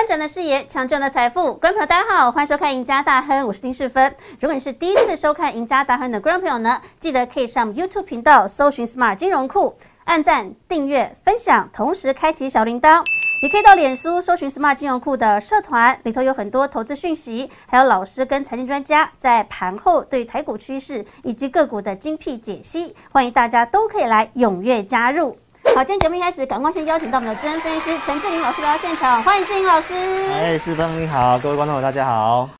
翻转的视野，强壮的财富，观众朋友大家好，欢迎收看《赢家大亨》，我是丁世芬。如果你是第一次收看《赢家大亨》的观众朋友呢，记得可以上 YouTube 频道搜寻 Smart 金融库，按赞、订阅、分享，同时开启小铃铛。也可以到脸书搜寻 Smart 金融库的社团，里头有很多投资讯息，还有老师跟财经专家在盘后对台股趋势以及个股的精辟解析，欢迎大家都可以来踊跃加入。好，今天节目一开始，赶快先邀请到我们的资深分析师陈志玲老师来到现场，欢迎志玲老师。哎，四峰你好，各位观众大家好。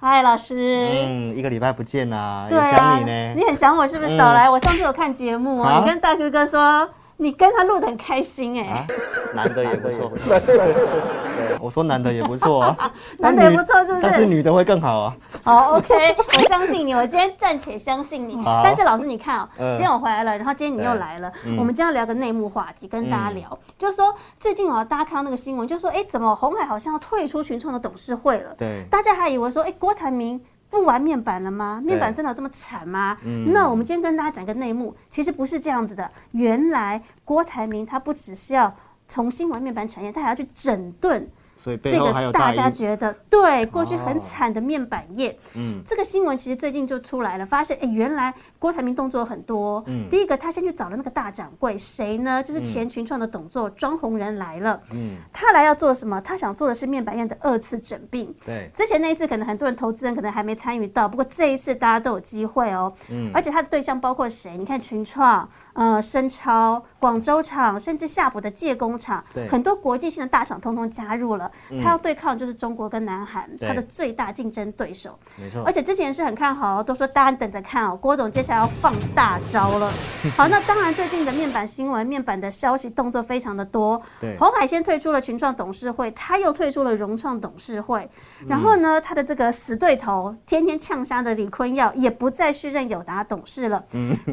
嗨，老师。嗯，一个礼拜不见啦，啊有想你啊，呢。你很想我是不是？少来，我上次有看节目啊，啊你跟大哥哥说你跟他录的很开心哎啊，，男的也不错。对，我说男的也不错啊，男的也不错是不是？但是女的会更好啊。好，OK，我相信你，我今天暂且相信你。但是老师，你看哦，嗯。今天我回来了，然后今天你又来了，嗯。我们今天要聊个内幕话题，跟大家聊，就是说最近哦，大家看到那个新闻，就说哎，怎么红海好像要退出群创的董事会了？对，大家还以为说，哎，郭台铭不玩面板了吗？面板真的有这么惨吗？那我们今天跟大家讲个内幕，其实不是这样子的。原来郭台铭他不只是要重新玩面板产业，他还要去整顿所以背这后还有个大大。家觉得对过去哦很惨的面板业，嗯，这个新闻其实最近就出来了，发现哎，原来郭台铭动作很多。嗯第一个他先去找了那个大掌柜，谁呢？就是前群创的董座庄宏仁来了。嗯，他来要做什么？他想做的是面板业的二次整并。对，之前那一次可能很多人投资人可能还没参与到，不过这一次大家都有机会哦。嗯而且他的对象包括谁？你看群创、呃深超、广州厂，甚至夏普的借工厂很多国际性的大厂通通加入了。他要对抗就是中国跟南韩，对他的最大竞争对手。没错而。且之前是很看好哦，都说大家等着看哦，郭董接下来要放大招了。好，那当然最近的面板新闻、面板的消息动作非常的多。对红海先退出了群创董事会，他又退出了融创董事会。然后呢，他的这个死对头，天天呛杀的李坤耀也不再续任友达董事了。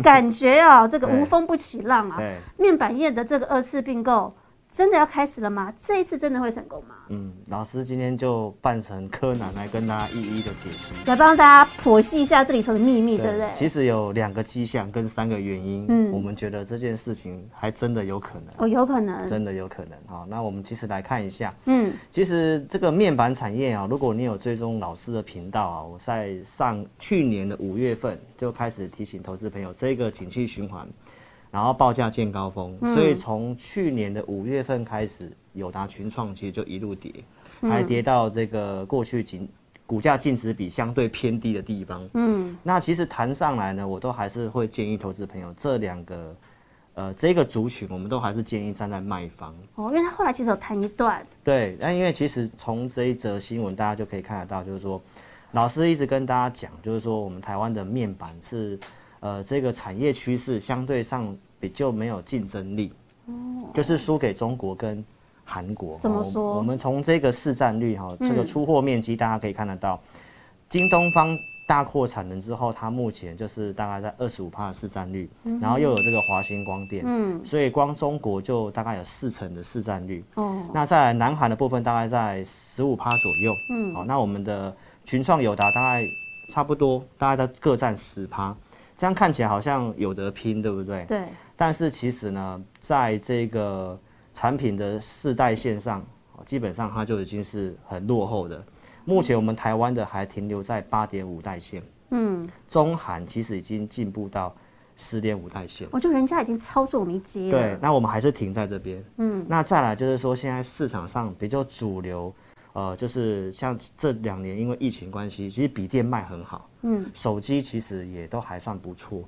感觉哦，这个 无风不起浪啊。对，面板业的这个二次并购真的要开始了吗？这一次真的会成功吗？嗯，老师今天就扮成柯南来跟大家一一的解析。来帮大家剖析一下这里头的秘密，对不对？其实有两个迹象跟三个原因，嗯我们觉得这件事情还真的有可能，哦，有可能。真的有可能。好，那我们其实来看一下，嗯，其实这个面板产业啊，如果你有追踪老师的频道啊，我在上去年的五月份就开始提醒投资朋友，这个景气循环，然后报价见高峰，所以从去年的五月份开始，友达群创其实就一路跌，还跌到这个过去仅股价净值比相对偏低的地方。嗯，那其实谈上来呢，我都还是会建议投资朋友这两个。呃，这个族群我们都还是建议站在卖方，哦，因为他后来其实有谈一段，对，那因为其实从这一则新闻，大家就可以看得到，就是说，老师一直跟大家讲，就是说我们台湾的面板是，呃，这个产业趋势相对上比较没有竞争力，就是输给中国跟韩国。哦怎么说嗯我们从这个市占率哈，这个出货面积大家可以看得到，京东方大扩产能之后，它目前就是大概在二十五帕的市占率，然后又有这个华星光电，嗯，所以光中国就大概有四成的市占率。哦，那在南韩的部分大概在十五趴左右，嗯，好，那我们的群创友达大概差不多，大概在各占十趴，这样看起来好像有得拼，对不对？对，但是其实呢，在这个产品的世代线上，哦基本上它就已经是很落后的。目前我们台湾的还停留在八点五代线，嗯，中韩其实已经进步到十点五代线。我觉得人家已经超出我们一阶。对，那我们还是停在这边。嗯，那再来就是说，现在市场上比较主流，呃，就是像这两年因为疫情关系，其实笔电卖很好，嗯，手机其实也都还算不错，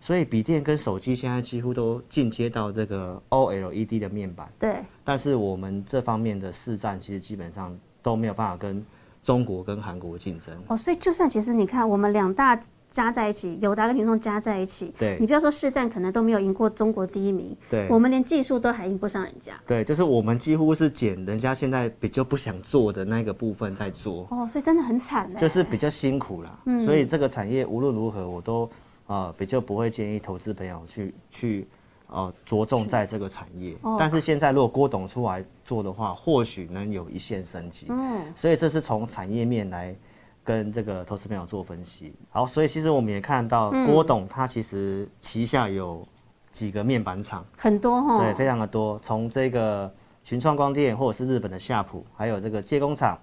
所以笔电跟手机现在几乎都进阶到这个 OLED 的面板，对，但是我们这方面的市占其实基本上都没有办法跟中国跟韩国竞争。哦，所以就算其实你看我们两大加在一起，友达跟群众加在一起，对你不要说市占可能都没有赢过中国第一名，对我们连技术都还赢不上人家。对，就是我们几乎是捡人家现在比较不想做的那个部分在做。哦，所以真的很惨嘞。就是比较辛苦啦，所以这个产业无论如何，我都呃比较不会建议投资朋友去去呃着重在这个产业。但是现在如果郭董出来做的话，或许能有一线生机。嗯，所以这是从产业面来跟这个投资朋友做分析。好，所以其实我们也看到郭董他其实旗下有几个面板厂，很多哈，对，非常的多。从这个群创光电，或者是日本的夏普，还有这个介工厂，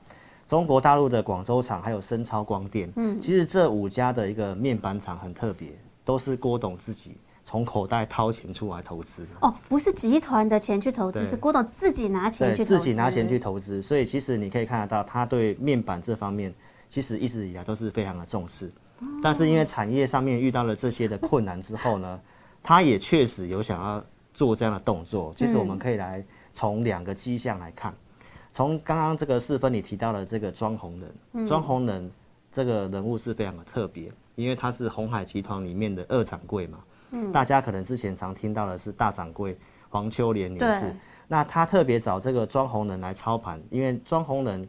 中国大陆的广州厂，还有深超光电。嗯，其实这五家的一个面板厂很特别，都是郭董自己从口袋掏钱出来投资的。哦，不是集团的钱去投资，是郭董自己拿钱去投资。自己拿钱去投资，所以其实你可以看得到，他对面板这方面，其实一直以来都是非常的重视。但是因为产业上面遇到了这些的困难之后呢，他也确实有想要做这样的动作。其实我们可以来从两个迹象来看，从刚刚这个四分你提到的这个庄红人，庄红人这个人物是非常的特别，因为他是红海集团里面的二掌柜嘛。嗯，大家可能之前常听到的是大掌柜黄秋莲女士，那他特别找这个庄红人来操盘，因为庄宏仁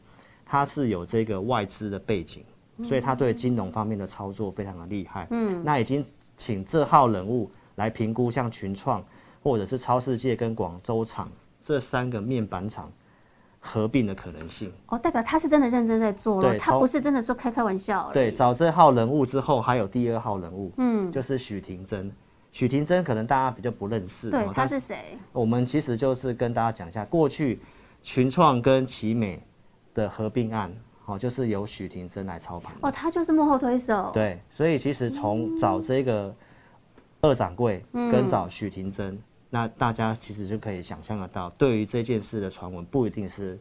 他是有这个外资的背景。所以他对金融方面的操作非常的厉害。嗯，那已经请这号人物来评估像群创或者是超世界跟广州厂这三个面板厂合并的可能性。哦，代表他是真的认真在做了，他不是真的说开开玩笑。对，找这号人物之后，还有第二号人物，嗯，就是许廷珍。许廷珍可能大家比较不认识，对，他是谁？我们其实就是跟大家讲一下过去群创跟奇美的合并案。哦，就是由许廷珍来操盘。哦，他就是幕后推手。对，所以其实从找这个二掌柜跟找许廷珍，那大家其实就可以想象得到，对于这件事的传闻不一定是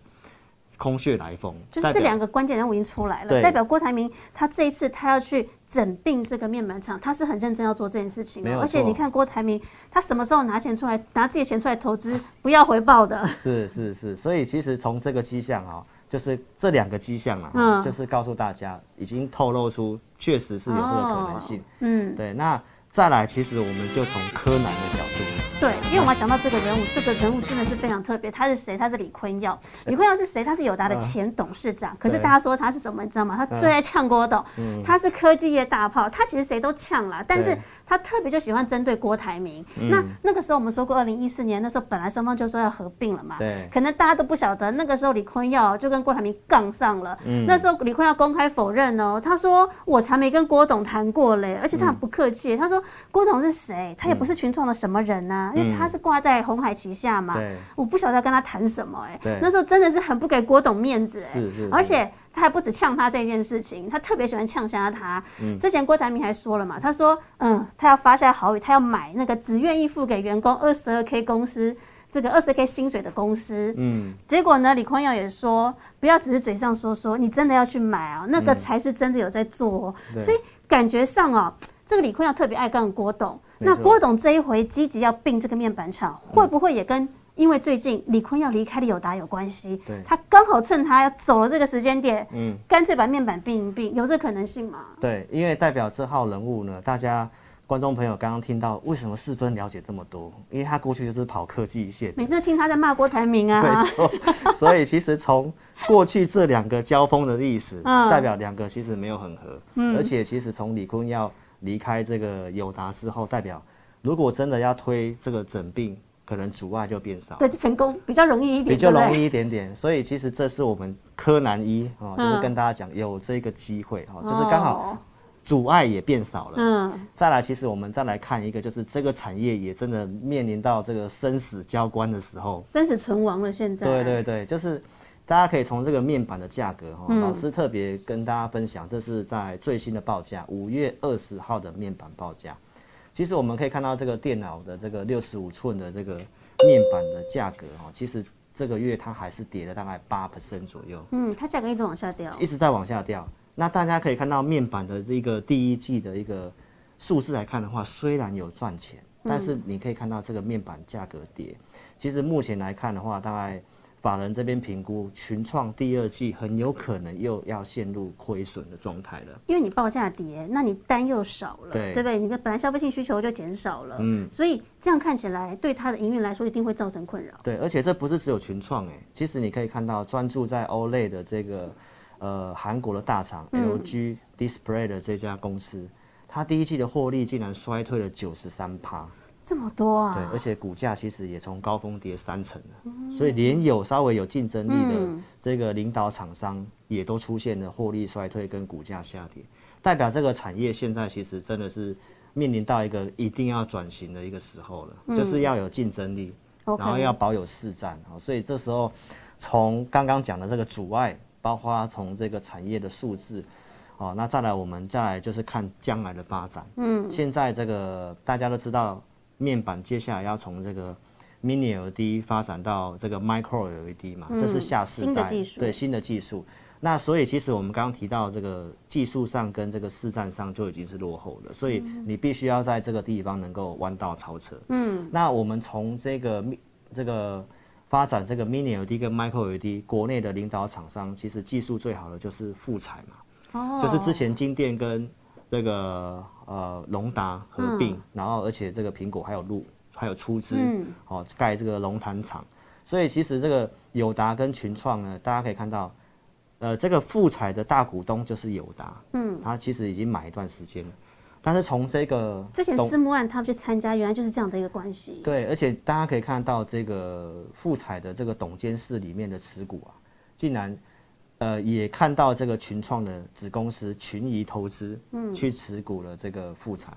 空穴来风。就是这两个关键人物已经出来了，代表郭台铭他这一次他要去整并这个面板厂，他是很认真要做这件事情的。而且你看郭台铭，他什么时候拿钱出来，拿自己的钱出来投资，不要回报的。是是是，所以其实从这个迹象啊。就是这两个迹象啊，就是告诉大家，已经透露出确实是有这个可能性。嗯，对。那再来，其实我们就从柯南的角度。对，因为我们要讲到这个人物，这个人物真的是非常特别。他是谁？他是李坤耀。李坤耀是谁？他是友达的前董事长。可是大家说他是什么？你知道吗？他最爱呛郭董。嗯。他是科技业大炮，他其实谁都呛啦，但是。他特别就喜欢针对郭台铭。那那个时候我们说过，二零一四年那时候本来双方就说要合并了嘛。对。可能大家都不晓得，那个时候李坤耀就跟郭台铭杠上了。嗯。那时候李坤耀公开否认哦，他说我才没跟郭董谈过嘞，而且他很不客气，他说郭董是谁？他也不是群创的什么人呐，因为他是挂在红海旗下嘛。对。我不晓得跟他谈什么哎。对。那时候真的是很不给郭董面子哎。是是。而且。他还不止呛他这件事情，他特别喜欢呛瞎他。之前郭台铭还说了嘛，他说，嗯，他要发下豪语，他要买那个只愿意付给员工二十二 k 公司这个二十 k 薪水的公司。嗯，结果呢，李坤耀也说，不要只是嘴上说说，你真的要去买啊，那个才是真的有在做。所以感觉上啊，这个李坤耀特别爱干郭董。那郭董这一回积极要并这个面板厂，会不会也跟？因为最近李坤要离开的友达有关系，对，他刚好趁他要走了这个时间点，嗯，干脆把面板并一并，有这可能性吗？对，因为代表这号人物呢，大家观众朋友刚刚听到为什么四分了解这么多？因为他过去就是跑科技线，每次听他在骂郭台铭啊，没错，所以其实从过去这两个交锋的历史，代表两个其实没有很合，嗯，而且其实从李坤要离开这个友达之后，代表如果真的要推这个整并。可能阻碍就变少，对，成功比较容易一点，比较容易一点点。所以其实这是我们柯南一哦，就是跟大家讲有这个机会哈，就是刚好阻碍也变少了。嗯，再来，其实我们再来看一个，就是这个产业也真的面临到这个生死交关的时候，生死存亡了。现在，对对对，就是大家可以从这个面板的价格哈，老师特别跟大家分享，这是在最新的报价，五月二十号的面板报价。其实我们可以看到这个电脑的这个六十五寸的这个面板的价格哈，其实这个月它还是跌了大概八 percent 左右。嗯，它价格一直往下掉，一直在往下掉。那大家可以看到面板的这个第一季的一个数字来看的话，虽然有赚钱，但是你可以看到这个面板价格跌。其实目前来看的话，大概。法人这边评估，群创第二季很有可能又要陷入亏损的状态了。因为你报价跌，那你单又少了，对不对？你的本来消费性需求就减少了，嗯，所以这样看起来对它的营运来说一定会造成困扰。对，而且这不是只有群创哎，其实你可以看到专注在 OLED 的这个呃韩国的大厂 LG Display 的这家公司，它第一季的获利竟然衰退了九十三趴。这么多啊！对，而且股价其实也从高峰跌三成了，所以连有稍微有竞争力的这个领导厂商也都出现了获利衰退跟股价下跌，代表这个产业现在其实真的是面临到一个一定要转型的一个时候了，就是要有竞争力，然后要保有市占啊，所以这时候从刚刚讲的这个阻碍，包括从这个产业的数字，哦，那再来我们再来就是看将来的发展。嗯，现在这个大家都知道，面板接下来要从这个 Mini LED 发展到这个 Micro LED 嘛，这是下世代对新的技术。那所以其实我们刚刚提到这个技术上跟这个市占上就已经是落后了，所以你必须要在这个地方能够弯道超车。嗯，那我们从这个这个发展这个 Mini LED 跟 Micro LED，国内的领导厂商其实技术最好的就是富彩嘛，哦。就是之前金店跟这个呃龙达合并，嗯。然后而且这个苹果还有入还有出资，嗯。哦盖这个龙潭厂，所以其实这个友达跟群创呢，大家可以看到，呃，这个富彩的大股东就是友达，嗯，他其实已经买一段时间了，但是从这个之前私募案他们去参加，原来就是这样的一个关系。对，而且大家可以看到这个富彩的这个董监事里面的持股啊，竟然呃也看到这个群创的子公司群益投资，嗯，去持股了这个富彩。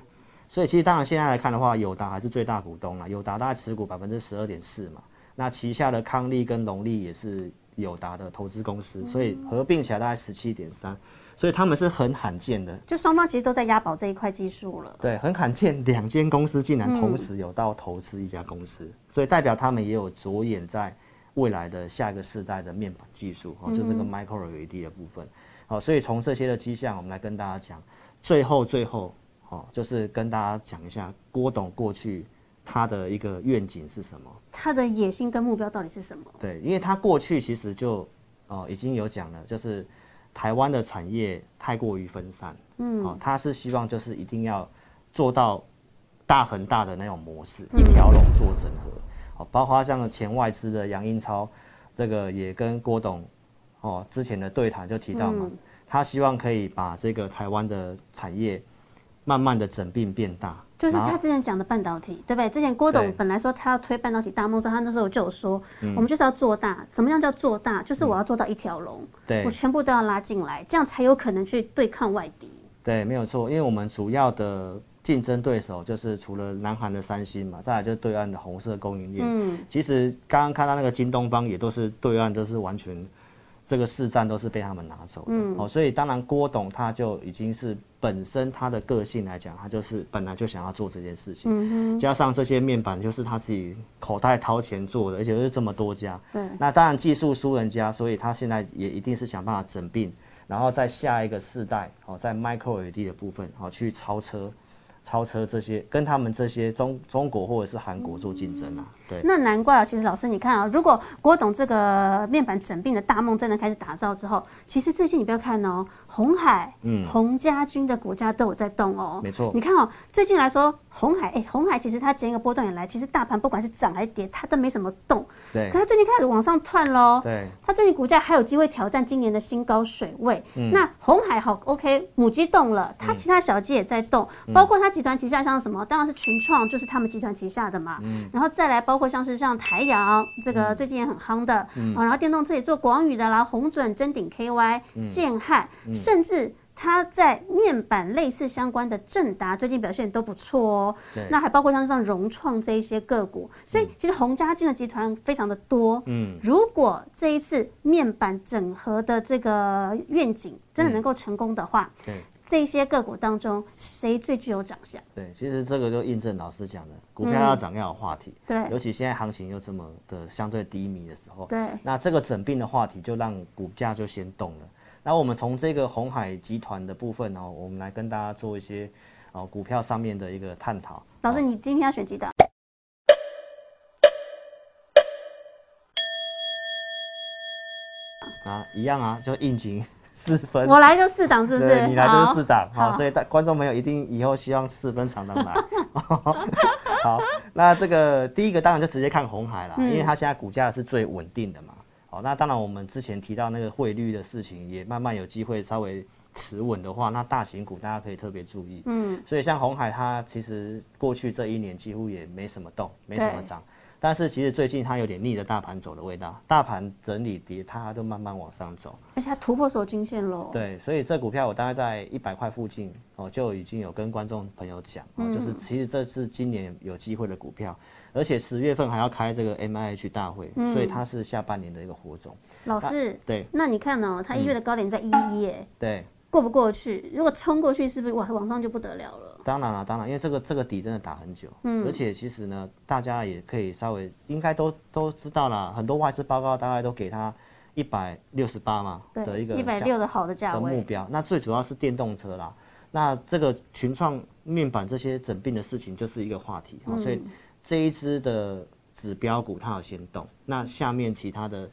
所以其实当然现在来看的话，友达还是最大股东啦，友达大概持股百分之十二点四嘛。那旗下的康利跟隆利也是友达的投资公司，所以合并起来大概十七点三，所以他们是很罕见的，就双方其实都在押宝这一块技术了。对，很罕见，两间公司竟然同时有到投资一家公司，所以代表他们也有着眼在未来的下一个世代的面板技术，哦，就这个 micro LED 的部分。好，所以从这些的迹象，我们来跟大家讲，最后最后，哦，就是跟大家讲一下郭董过去他的一个愿景是什么。他的野心跟目标到底是什么？对，因为他过去其实就哦已经有讲了，就是台湾的产业太过于分散，嗯，哦，他是希望就是一定要做到大很大的那种模式，一条龙做整合，哦，包括像前外资的杨英超，这个也跟郭董哦之前的对谈就提到嘛，他希望可以把这个台湾的产业慢慢的整并变大，就是他之前讲的半导体，对不对？之前郭董本来说他要推半导体大梦的时候，他那时候就有说，我们就是要做大。什么样叫做大？就是我要做到一条龙，对我全部都要拉进来，这样才有可能去对抗外敌。对，没有错，因为我们主要的竞争对手就是除了南韩的三星嘛，再来就是对岸的红色供应链。嗯，其实刚刚看到那个京东方也都是对岸都是完全这个市占都是被他们拿走的。嗯，哦，所以当然郭董他就已经是本身他的个性来讲，他就是本来就想要做这件事情，嗯、加上这些面板就是他自己口袋掏钱做的，而且是这么多家。对，那当然技术输人家，所以他现在也一定是想办法整并，然后在下一个世代，哦，在 micro LED 的部分，哦，去超车，超车这些跟他们这些中中国或者是韩国做竞争啊。对，那难怪啊！其实老师，你看啊，如果郭董这个面板整并的大梦真的开始打造之后，其实最近你不要看哦，红海、洪家军的股价都有在动哦。嗯没错你看哦，最近来说，红海，哎，红海其实它前一个波段以来，其实大盘不管是涨还是跌，它都没什么动。对可，它最近开始往上窜喽。对，它最近股价还有机会挑战今年的新高水位。嗯那红海好，OK，母鸡动了，它其他小鸡也在动，嗯包括它集团旗下像什么，当然是群创，就是他们集团旗下的嘛。嗯然后再来包括像是像台阳这个最近也很夯的，嗯。啊，然后电动车也做广宇的啦，红准、臻鼎 KY、建嗯。汉，甚至。它在面板类似相关的正达最近表现都不错哦，那还包括像像融创这一些个股，所以其实洪家军的集团非常的多，嗯，如果这一次面板整合的这个愿景真的能够成功的话，对。这些个股当中谁最具有长相？对，其实这个就印证老师讲的，股票要涨要有话题，对尤其现在行情又这么的相对低迷的时候，对那这个整病的话题就让股价就先动了。那我们从这个红海集团的部分哦，我们来跟大家做一些哦股票上面的一个探讨。老师，你今天要选几档？啊，一样啊，就应景四分。我来就四档，是不是？你来就是四档，好，所以大观众朋友一定以后希望四分常常来。好，那这个第一个当然就直接看红海啦，因为它现在股价是最稳定的嘛。好，那当然我们之前提到那个汇率的事情，也慢慢有机会稍微持稳的话，那大型股大家可以特别注意。嗯，所以像红海它其实过去这一年几乎也没什么动，没什么对涨。但是其实最近它有点逆着大盘走的味道，大盘整理跌，它都慢慢往上走。而且它突破所有均线喽。对，所以这股票我大概在一百块附近哦，就已经有跟观众朋友讲哦，就是其实这是今年有机会的股票，而且十月份还要开这个 M I H 大会，所以它是下半年的一个火种。老师，对，那你看哦，它一月的高点在一一耶，对，过不过去？如果冲过去，是不是往，往上就不得了了？当然了，当然，因为这个这个底真的打很久，嗯，而且其实呢，大家也可以稍微应该都都知道了，很多外资报告大概都给它一百六十八嘛的一个一百六的好的价位目标。那最主要是电动车啦，那这个群创面板这些整病的事情就是一个话题啊，所以这一支的指标股它有先动，那下面其他的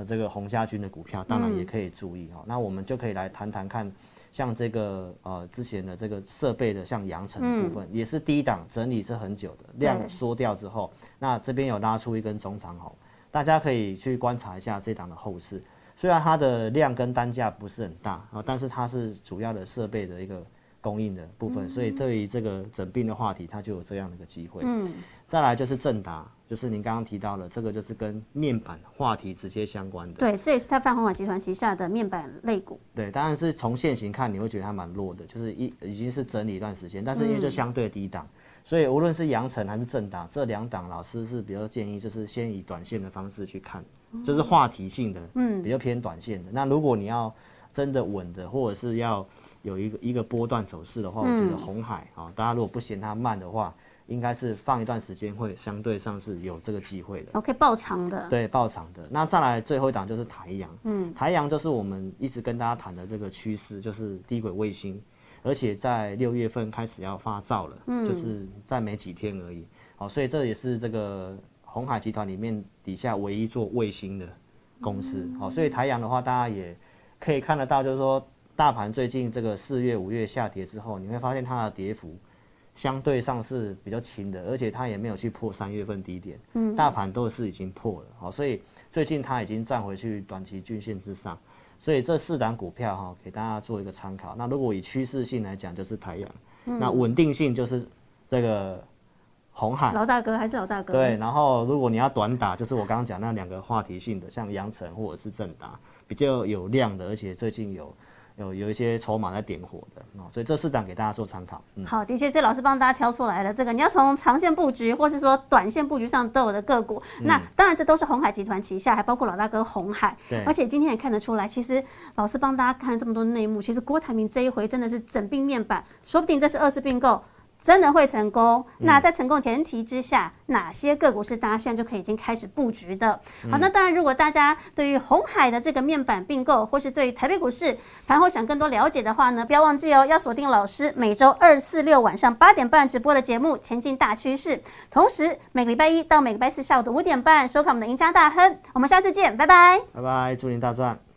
呃这个红家军的股票当然也可以注意哈，那我们就可以来谈谈看。像这个呃之前的这个设备的像扬城部分，也是低档整理是很久的，量缩掉之后，那这边有拉出一根中长红，大家可以去观察一下这档的后市。虽然它的量跟单价不是很大啊，但是它是主要的设备的一个供应的部分，所以对于这个整病的话题，它就有这样的一个机会。嗯，再来就是正达。就是您刚刚提到了，这个就是跟面板话题直接相关的。对，这也是它泛红海集团旗下的面板类股。对，当然是从现形看，你会觉得它蛮弱的，就是一已经是整理一段时间，但是因为就相对低档，所以无论是阳城还是正档这两档，老师是比较建议就是先以短线的方式去看，就是话题性的，嗯，比较偏短线的。那如果你要真的稳的，或者是要有一个一个波段走势的话，我觉得红海啊，大家如果不嫌它慢的话。应该是放一段时间，会相对上是有这个机会的。OK，爆长的。对，爆长的。那再来最后一档就是台阳。嗯，台阳就是我们一直跟大家谈的这个趋势，就是低轨卫星，而且在六月份开始要发照了，嗯就是在没几天而已。好，所以这也是这个红海集团里面底下唯一做卫星的公司。好，所以台阳的话，大家也可以看得到，就是说大盘最近这个四月、五月下跌之后，你会发现它的跌幅。相对上是比较轻的，而且它也没有去破三月份低点，嗯，大盘都是已经破了，好，所以最近它已经站回去短期均线之上，所以这四档股票哈，给大家做一个参考。那如果以趋势性来讲，就是台阳，那稳定性就是这个红海老大哥还是老大哥？对，然后如果你要短打，就是我刚刚讲那两个话题性的，像阳城或者是正达，比较有量的，而且最近有。有有一些筹码在点火的哦，所以这四档给大家做参考。好，的确，所以老师帮大家挑出来了。这个你要从长线布局，或是说短线布局上都有的个股。那当然，这都是红海集团旗下，还包括老大哥红海。对。而且今天也看得出来，其实老师帮大家看了这么多内幕，其实郭台铭这一回真的是整并面板，说不定这是二次并购。真的会成功？那在成功前提之下，哪些个股是大家现在就可以已经开始布局的？好，那当然，如果大家对于红海的这个面板并购，或是对于台北股市盘后想更多了解的话呢，不要忘记哦，要锁定老师每周二、四、六晚上八点半直播的节目《前进大趋势》，同时每个礼拜一到每个礼拜四下午的五点半收看我们的赢家大亨。我们下次见，拜拜，拜拜，祝您大赚。